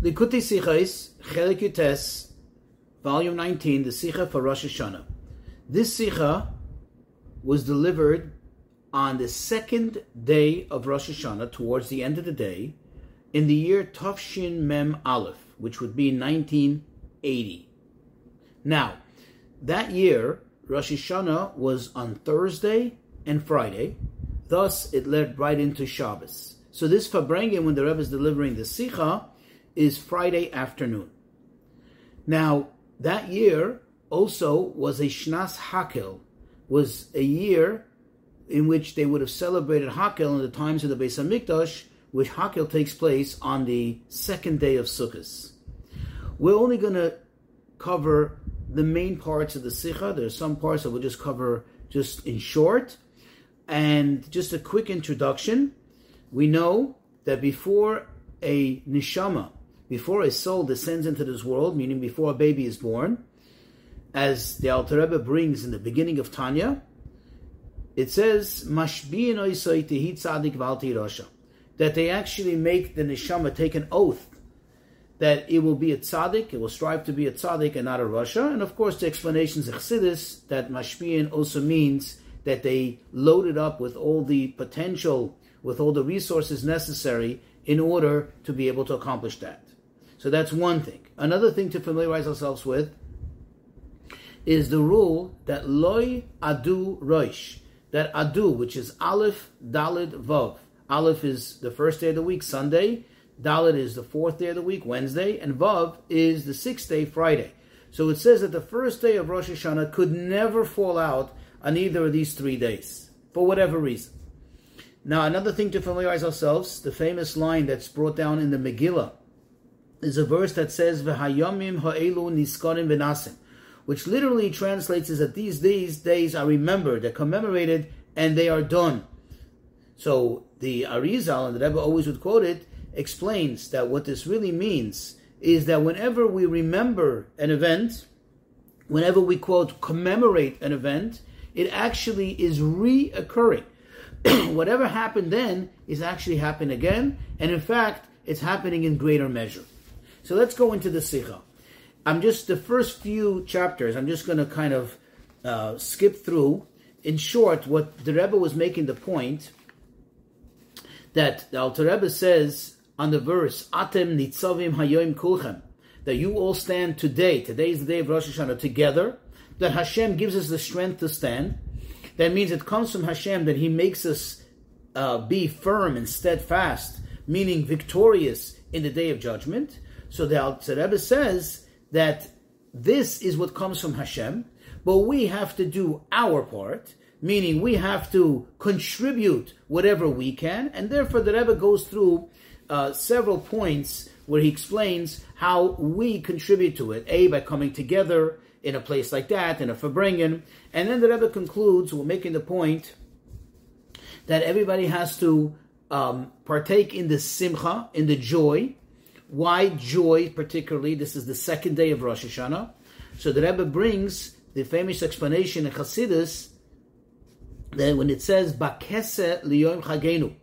Likutei Sichos, Chelik Yutes, volume 19, the Sicha for Rosh Hashanah. This Sicha was delivered on the second day of Rosh Hashanah, towards the end of the day, in the year Tafshin Mem Aleph, which would be 1980. Now, that year, Rosh Hashanah was on Thursday and Friday, thus it led right into Shabbos. So this Farbrengen, when the Rebbe is delivering the Sicha, is Friday afternoon. Now, that year also was a Shnas Hakel, was a year in which they would have celebrated Hakel in the times of the Beis Hamikdash, which Hakel takes place on the second day of Sukkot. We're only going to cover the main parts of the Sicha. There are some parts that we'll just cover just in short. And just a quick introduction. We know that before a neshama, before a soul descends into this world, meaning before a baby is born, as the Alter Rebbe brings in the beginning of Tanya, it says that they actually make the neshama take an oath that it will be a tzaddik, it will strive to be a tzaddik and not a rasha. And of course, the explanations of Chassidus that mashbiin also means that they loaded up with all the potential, with all the resources necessary in order to be able to accomplish that. So that's one thing. Another thing to familiarize ourselves with is the rule that loy adu roish, that adu, which is aleph, dalid, vav. Aleph is the first day of the week, Sunday. Dalit is the fourth day of the week, Wednesday, and Vav is the sixth day, Friday. So it says that the first day of Rosh Hashanah could never fall out on either of these three days, for whatever reason. Now, another thing to familiarize ourselves, the famous line that's brought down in the Megillah, is a verse that says, V'hayamim ha'elu niskarim v'nasim, which literally translates is that these days, days are remembered, they're commemorated, and they are done. So the Arizal, and the Rebbe always would quote it, explains that what this really means is that whenever we remember an event, whenever we quote commemorate an event, it actually is reoccurring. Whatever happened then is actually happening again, and in fact, it's happening in greater measure. So let's go into the Sicha. I'm just the first few chapters. I'm just going to kind of uh, skip through. In short, what the Rebbe was making the point that the Alter Rebbe says on the verse Atem nitzavim hayoim kulchem that you all stand today. Today is the day of Rosh Hashanah together. That Hashem gives us the strength to stand. That means it comes from Hashem that He makes us uh, be firm and steadfast, meaning victorious in the day of judgment. So the Rebbe says that this is what comes from Hashem, but we have to do our part, meaning we have to contribute whatever we can, and therefore the Rebbe goes through uh, several points where he explains how we contribute to it. A, by coming together in a place like that, in a Farbrengen. And then the Rebbe concludes, we're making the point that everybody has to um, partake in the simcha, in the joy. Why joy, particularly? This is the second day of Rosh Hashanah. So the Rebbe brings the famous explanation in Chassidus that when it says, Bakese liyom chagenu,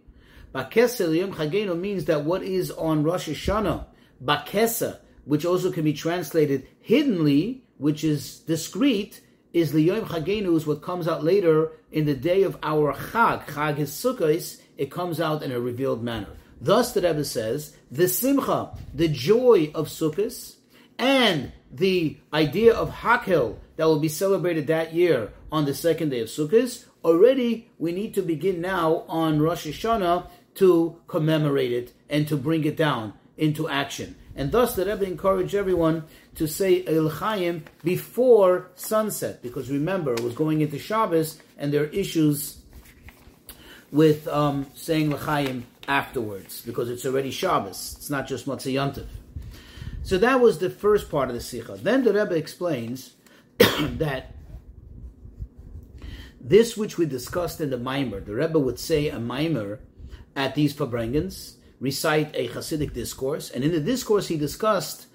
Bakesa Yom Chagenu means that what is on Rosh Hashanah, Bakesa, which also can be translated hiddenly, which is discreet, is Liyom Chagenu is what comes out later in the day of our Chag. Chag is Sukkot, it comes out in a revealed manner. Thus the Rebbe says, the Simcha, the joy of Sukkot, and the idea of Hakel that will be celebrated that year on the second day of Sukkot, already we need to begin now on Rosh Hashanah to commemorate it and to bring it down into action. And thus the Rebbe encouraged everyone to say L'chaim before sunset, because remember, it was going into Shabbos, and there are issues with um, saying L'chaim afterwards, because it's already Shabbos. It's not just Motzei Yontif. So that was the first part of the Sicha. Then the Rebbe explains that this which we discussed in the Maimer, the Rebbe would say a Maimer at these Farbrengens, recite a Hasidic discourse, and in the discourse he discussed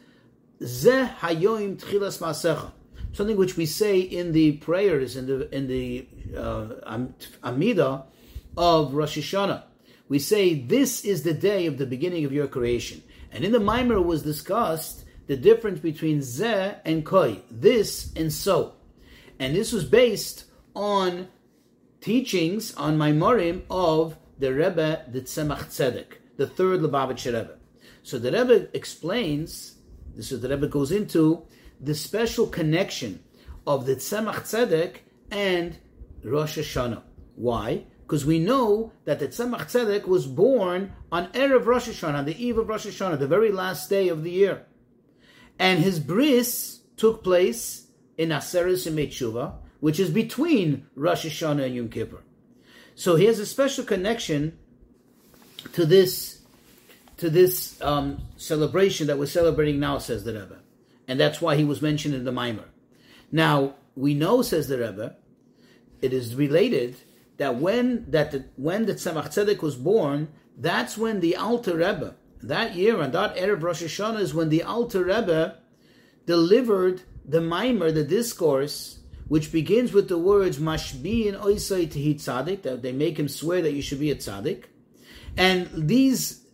Zeh Hayoim Tchilas Masecha, something which we say in the prayers in the in the uh, Amida of Rosh Hashanah, we say this is the day of the beginning of your creation. And in the Maimer was discussed the difference between ze and koi, this and so. And this was based on teachings on Maimorim of the Rebbe, the Tzemach Tzedek, the third Lubavitcher Rebbe. So the Rebbe explains, this is the Rebbe goes into the special connection of the Tzemach Tzedek and Rosh Hashanah. Why? Because we know that the Tzemach Tzedek was born on Erev Rosh Hashanah, on the eve of Rosh Hashanah, the very last day of the year. And his bris took place in Aseres Tshuva, which is between Rosh Hashanah and Yom Kippur. So he has a special connection to this to this um, celebration that we're celebrating now, says the Rebbe, and that's why he was mentioned in the Maimer. Now we know, says the Rebbe, it is related that when that the, when the Tzemach Tzedek was born, that's when the Alter Rebbe that year on that erev Rosh Hashanah is when the Alter Rebbe delivered the Maimer, the discourse, which begins with the words Mashbi and Oisai Tehi Tzadik, that they make him swear that you should be a Tzadik, and these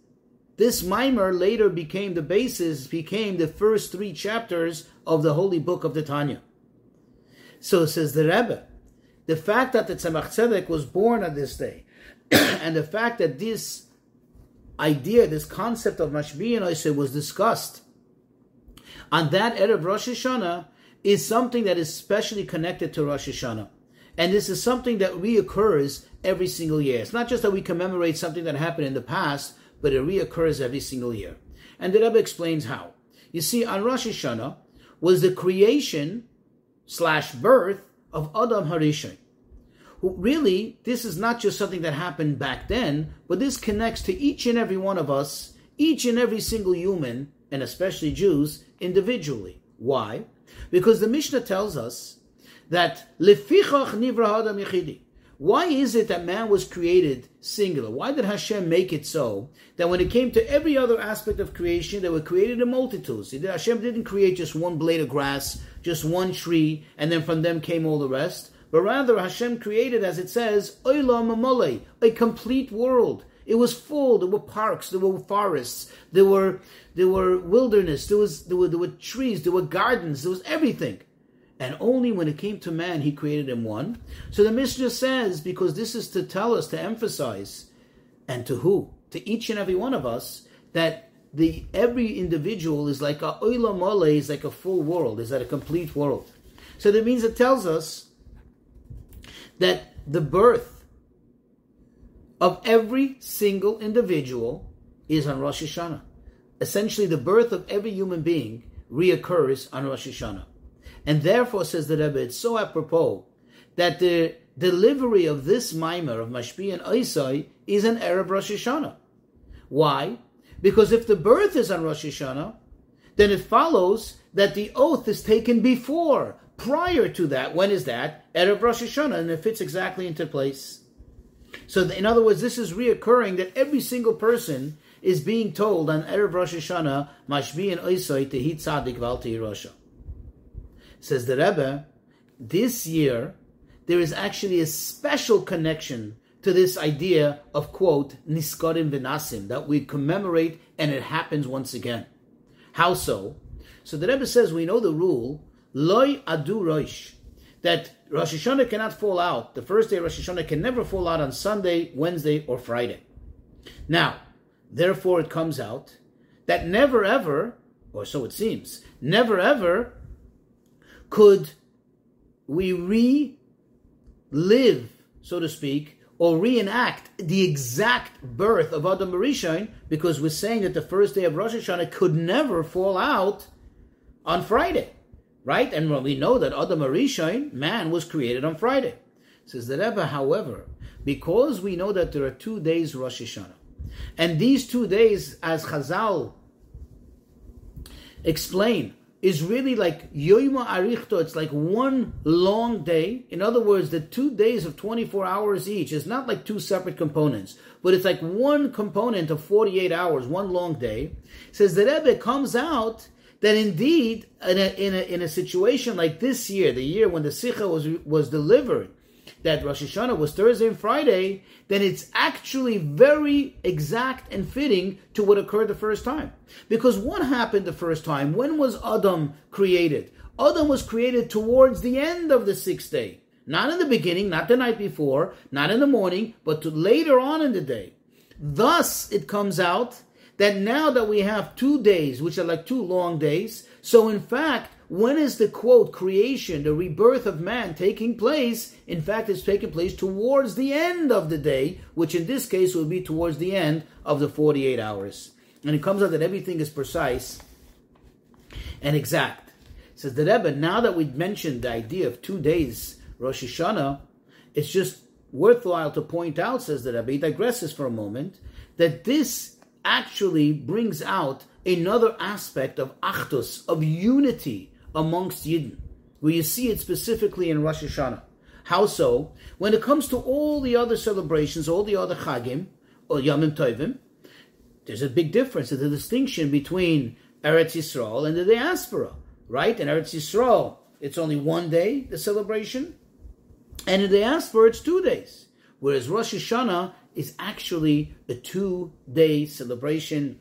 this maimer later became the basis, became the first three chapters of the holy book of the Tanya. So says the Rebbe, the fact that the Tzemach Tzedek was born on this day, and the fact that this idea, this concept of Mashbi and was discussed on that Erev Rosh Hashanah is something that is specially connected to Rosh Hashanah. And this is something that reoccurs every single year. It's not just that we commemorate something that happened in the past, but it reoccurs every single year. And the Rebbe explains how. You see, on Rosh Hashanah was the creation slash birth of Adam Harishon. Really, this is not just something that happened back then, but this connects to each and every one of us, each and every single human, and especially Jews, individually. Why? Because the Mishnah tells us that lefichach nivra adam yichidi. Why is it that man was created singular? Why did Hashem make it so that when it came to every other aspect of creation, they were created in multitudes? Hashem didn't create just one blade of grass, just one tree, and then from them came all the rest. But rather, Hashem created, as it says, a complete world. It was full. There were parks, there were forests, there were there were wilderness, there was there were, there were trees, there were gardens, there was everything and only when it came to man he created him one. So the Mishnah says, because this is to tell us, to emphasize, and to who? To each and every one of us, that the every individual is like a oila mole, is like a full world, is like a complete world. So that means it tells us that the birth of every single individual is on Rosh Hashanah. Essentially, the birth of every human being reoccurs on Rosh Hashanah. And therefore, says the Rebbe, it's so apropos that the delivery of this maimer of Mashpi and Isai is an Erev Rosh Hashanah. Why? Because if the birth is on Rosh Hashanah, then it follows that the oath is taken before, prior to that. When is that? Erev Rosh Hashanah, and it fits exactly into place. So, in other words, this is reoccurring that every single person is being told on Erev Rosh Hashanah, Mashbi and Oisai Tehi Tzadik Val Rosha. Says the Rebbe, this year there is actually a special connection to this idea of quote niskarim v'nasim that we commemorate and it happens once again. How so? So the Rebbe says we know the rule loy adu roish that Rosh Hashanah cannot fall out. The first day Rosh Hashanah can never fall out on Sunday, Wednesday, or Friday. Now, therefore, it comes out that never ever, or so it seems, never ever could we relive, so to speak, or reenact the exact birth of Adam Rishon because we're saying that the first day of Rosh Hashanah could never fall out on Friday, right? And we know that Adam Rishon, man, was created on Friday. Says the Rebbe, however, because we know that there are two days Rosh Hashanah, and these two days, as Chazal explain, is really like Yoima Arichto. It's like one long day. In other words, the two days of 24 hours each is not like two separate components, but it's like one component of 48 hours, one long day. says the Rebbe comes out that indeed, in a, in a, in a situation like this year, the year when the Sicha was, was delivered, that Rosh Hashanah was Thursday and Friday, then it's actually very exact and fitting to what occurred the first time. Because what happened the first time? When was Adam created? Adam was created towards the end of the sixth day. Not in the beginning, not the night before, not in the morning, but later on in the day. Thus, it comes out that now that we have two days, which are like two long days, so in fact, when is the quote creation, the rebirth of man taking place? In fact, it's taking place towards the end of the day, which in this case will be towards the end of the 48 hours. And it comes out that everything is precise and exact. It says the Rebbe, now that we've mentioned the idea of two days, Rosh Hashanah, it's just worthwhile to point out, says the Rebbe, he digresses for a moment, that this actually brings out another aspect of achdus, of unity amongst Yidden, where you see it specifically in Rosh Hashanah. How so? When it comes to all the other celebrations, all the other chagim, or Yamim Tovim, there's a big difference. There's a distinction between Eretz Yisrael and the diaspora, right? In Eretz Yisrael, it's only one day, the celebration, and in the diaspora, it's two days. Whereas Rosh Hashanah is actually a two-day celebration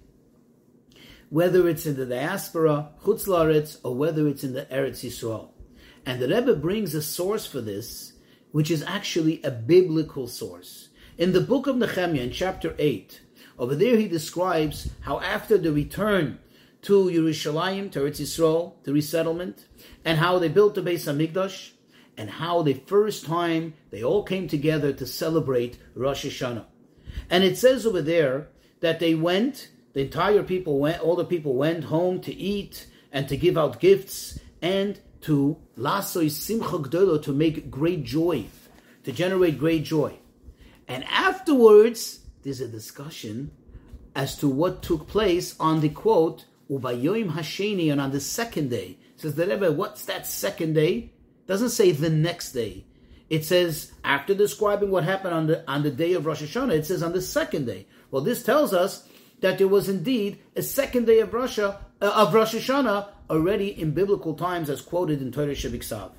whether it's in the diaspora, Chutz Laretz, or whether it's in the Eretz Yisrael. And the Rebbe brings a source for this, which is actually a biblical source. In the book of Nehemiah, in chapter 8, over there he describes how after the return to Yerushalayim, to Eretz Yisrael, the resettlement, and how they built the Beis Hamikdash, and how the first time they all came together to celebrate Rosh Hashanah. And it says over there that they went the entire people went, all the people went home to eat and to give out gifts and to lasoi simcha gdolo, to make great joy, to generate great joy. And afterwards, there's a discussion as to what took place on the quote, Ubayoim Hasheni, and on the second day. says the Rebbe, what's that second day? Doesn't say the next day. It says after describing what happened on the on the day of Rosh Hashanah, it says on the second day. Well, this tells us that there was indeed a second day of Russia uh, of Rosh Hashanah already in biblical times, as quoted in Torah Shabbat.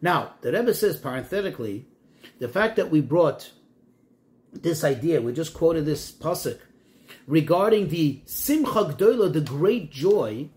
Now, the Rebbe says parenthetically, the fact that we brought this idea, we just quoted this pasuk regarding the Simcha Gdola, the great joy,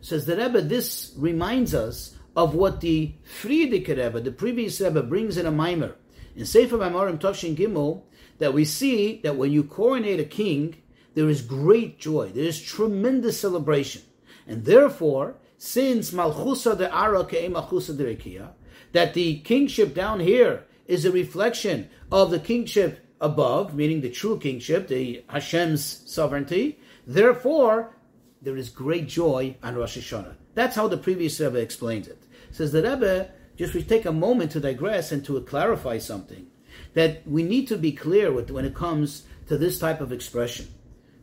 says the Rebbe. This reminds us of what the Frierdiker Rebbe, the previous Rebbe, brings in a maimer in Sefer Maimarim Tavshin Gimel that we see that when you coronate a king, there is great joy, there is tremendous celebration. And therefore, since Malchusa de Ara Malchusa de Rekia, that the kingship down here is a reflection of the kingship above, meaning the true kingship, the Hashem's sovereignty, therefore, there is great joy on Rosh Hashanah. That's how the previous Rebbe explains it. Says the Rebbe, just we take a moment to digress and to clarify something, that we need to be clear with when it comes to this type of expression.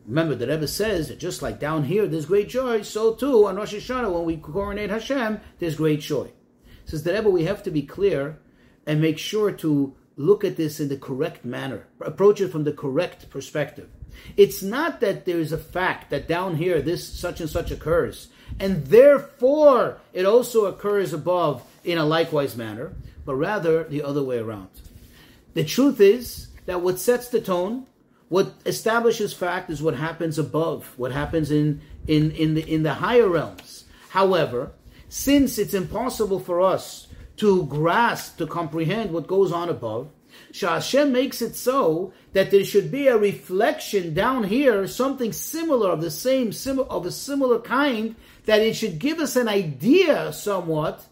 Remember, the Rebbe says that just like down here there's great joy, so too on Rosh Hashanah when we coronate Hashem, there's great joy. Says the Rebbe, we have to be clear and make sure to look at this in the correct manner, approach it from the correct perspective. It's not that there is a fact that down here this such and such occurs, and therefore it also occurs above in a likewise manner, but rather the other way around. The truth is that what sets the tone what establishes fact is what happens above, what happens in, in, in, the, in the higher realms. However, since it's impossible for us to grasp, to comprehend what goes on above, Hashem makes it so that there should be a reflection down here, something similar of the same, similar of a similar kind, that it should give us an idea somewhat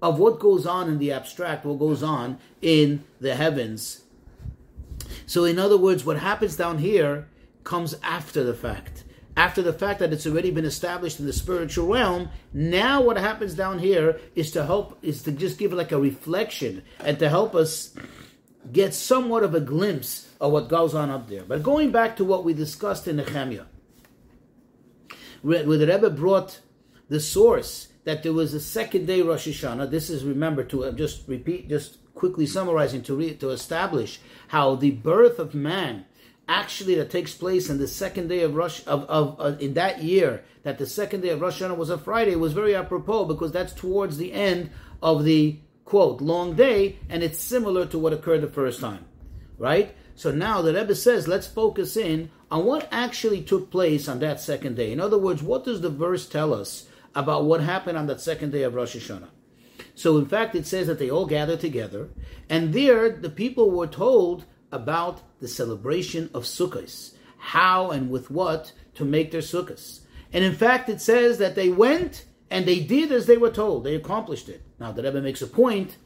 of what goes on in the abstract, what goes on in the heavens so, in other words, what happens down here comes after the fact. After the fact that it's already been established in the spiritual realm, now what happens down here is to help, is to just give like a reflection and to help us get somewhat of a glimpse of what goes on up there. But going back to what we discussed in Nehemiah, where the Rebbe brought the source that there was a second day Rosh Hashanah. This is remember to uh, just repeat, just quickly summarizing to re- to establish how the birth of man actually that takes place in the second day of Rosh of, of uh, in that year that the second day of Rosh Hashanah was a Friday was very apropos because that's towards the end of the quote, long day, and it's similar to what occurred the first time. Right? So now the Rebbe says, let's focus in on what actually took place on that second day. In other words, what does the verse tell us about what happened on that second day of Rosh Hashanah? So in fact, it says that they all gathered together, and there the people were told about the celebration of Sukkot, how and with what to make their Sukkot. And in fact, it says that they went and they did as they were told. They accomplished it. Now, the Rebbe makes a point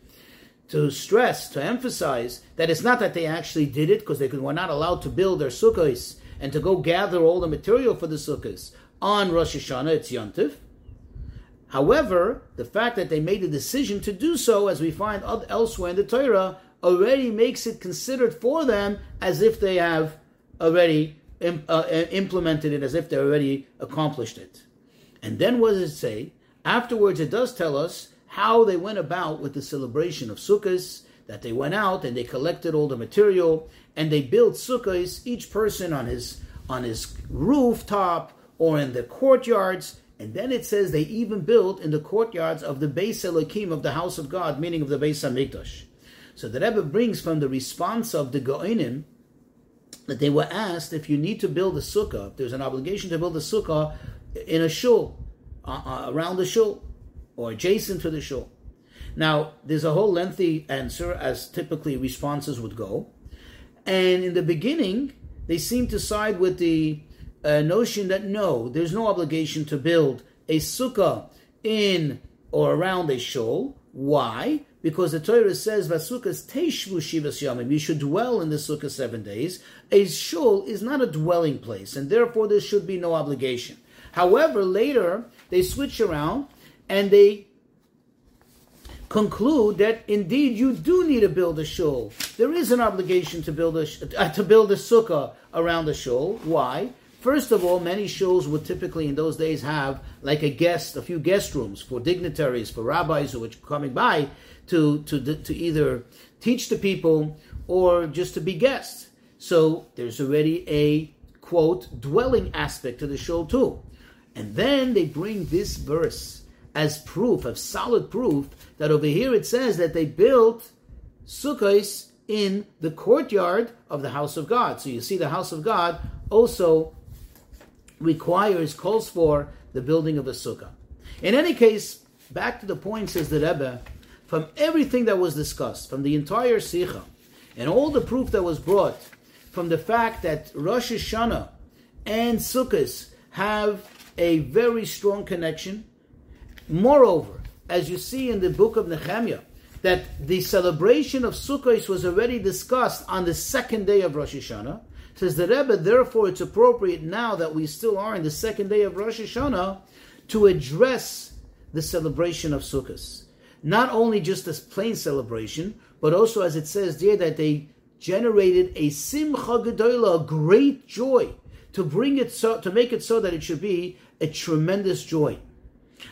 to stress, to emphasize that it's not that they actually did it because they were not allowed to build their sukkahs and to go gather all the material for the sukkahs on Rosh Hashanah, it's Yontif. However, the fact that they made the decision to do so, as we find elsewhere in the Torah, already makes it considered for them as if they have already uh, implemented it, as if they already accomplished it. And then what does it say? Afterwards, it does tell us how they went about with the celebration of Sukkot, that they went out and they collected all the material and they built Sukkot, each person on his on his rooftop or in the courtyards. And then it says they even built in the courtyards of the Beis Elohim of the house of God, meaning of the Beis Hamikdash. So the Rebbe brings from the response of the Goinim that they were asked if you need to build a sukkah, if there's an obligation to build a sukkah, in a shul, uh, uh, around the shul, or adjacent to the shul. Now, there's a whole lengthy answer, as typically responses would go. And in the beginning, they seem to side with the uh, notion that no, there's no obligation to build a sukkah in or around a shul. Why? Because the Torah says, "Vasukas teishvu shivas yamim." You should dwell in the sukkah seven days. A shul is not a dwelling place, and therefore there should be no obligation. However, later they switch around and they conclude that indeed you do need to build a shul. There is an obligation to build a uh, to build a sukkah around the shul. Why? First of all, many shuls would typically in those days have like a guest, a few guest rooms for dignitaries, for rabbis who were coming by to to to either teach the people or just to be guests. So there's already a quote dwelling aspect to the shul too. And then they bring this verse as proof, of solid proof, that over here it says that they built sukkahs in the courtyard of the house of God. So you see, the house of God also requires, calls for the building of a sukkah. In any case, back to the point, says the Rebbe, from everything that was discussed, from the entire Sicha, and all the proof that was brought from the fact that Rosh Hashanah and Sukkot have a very strong connection. Moreover, as you see in the book of Nehemiah, that the celebration of Sukkot was already discussed on the second day of Rosh Hashanah. Says the Rebbe, therefore, it's appropriate now that we still are in the second day of Rosh Hashanah to address the celebration of Sukkot. Not only just as plain celebration, but also as it says there that they generated a simcha gedola, a great joy to bring it so to make it so that it should be a tremendous joy.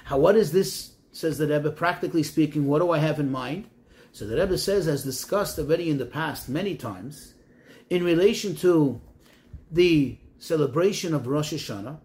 How what is this? Says the Rebbe. Practically speaking, what do I have in mind? So the Rebbe says, as discussed already in the past many times, in relation to the celebration of Rosh Hashanah,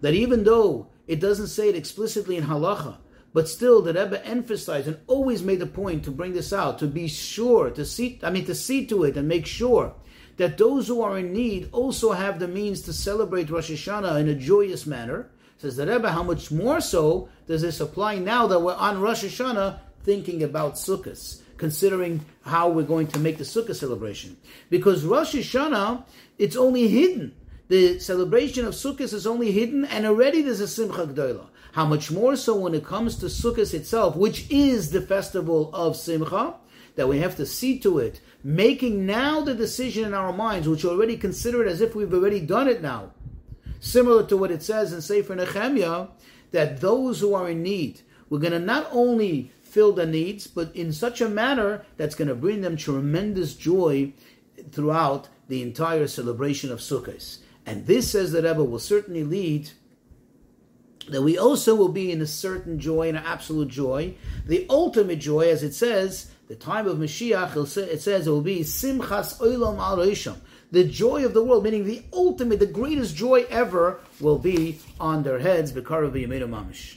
that even though it doesn't say it explicitly in halacha, but still the Rebbe emphasized and always made a point to bring this out, to be sure, to see, I mean, to see to it and make sure that those who are in need also have the means to celebrate Rosh Hashanah in a joyous manner. Says the Rebbe, how much more so does this apply now that we're on Rosh Hashanah thinking about Sukkot, considering how we're going to make the Sukkah celebration? Because Rosh Hashanah, it's only hidden. The celebration of Sukkot is only hidden, and already there's a Simcha Gdoila. How much more so when it comes to Sukkot itself, which is the festival of Simcha, that we have to see to it, making now the decision in our minds, which already consider it as if we've already done it now. Similar to what it says in Sefer Nehemiah, that those who are in need, we're going to not only fill the needs, but in such a manner that's going to bring them tremendous joy throughout the entire celebration of Sukkot. And this, says the Rebbe, will certainly lead that we also will be in a certain joy, in an absolute joy, the ultimate joy, as it says, the time of Mashiach, it says it will be Simchas Olam Al The joy of the world, meaning the ultimate, the greatest joy ever, will be on their heads. Bekarav Mamish.